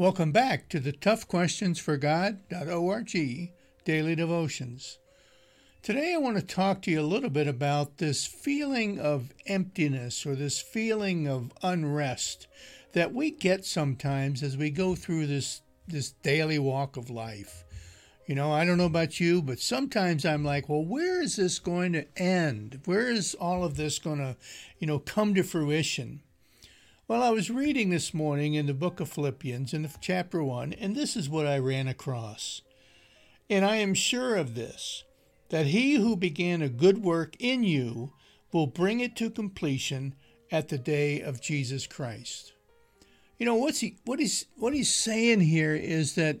Welcome back to the Tough Questions for God.org daily devotions. Today I want to talk to you a little bit about this feeling of emptiness or this feeling of unrest that we get sometimes as we go through this this daily walk of life. You know, I don't know about you, but sometimes I'm like, well, where is this going to end? Where is all of this going to, you know, come to fruition? Well, I was reading this morning in the book of Philippians in chapter 1, and this is what I ran across. And I am sure of this, that he who began a good work in you will bring it to completion at the day of Jesus Christ. You know, what's he what he's what he's saying here is that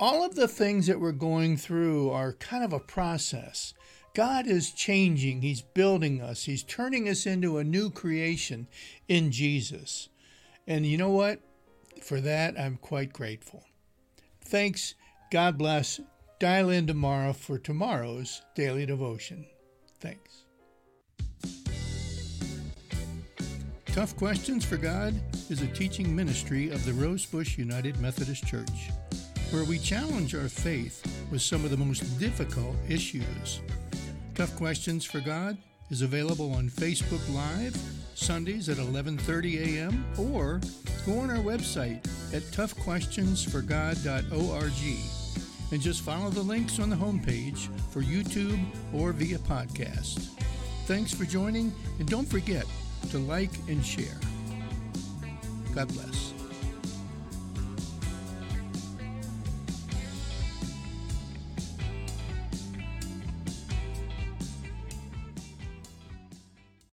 all of the things that we're going through are kind of a process. God is changing, He's building us, He's turning us into a new creation in Jesus. And you know what? For that, I'm quite grateful. Thanks. God bless. Dial in tomorrow for tomorrow's daily devotion. Thanks. Tough Questions for God is a teaching ministry of the Rosebush United Methodist Church, where we challenge our faith with some of the most difficult issues. Tough Questions for God is available on Facebook Live Sundays at 11:30 a.m. or go on our website at toughquestionsforgod.org and just follow the links on the homepage for YouTube or via podcast. Thanks for joining and don't forget to like and share. God bless.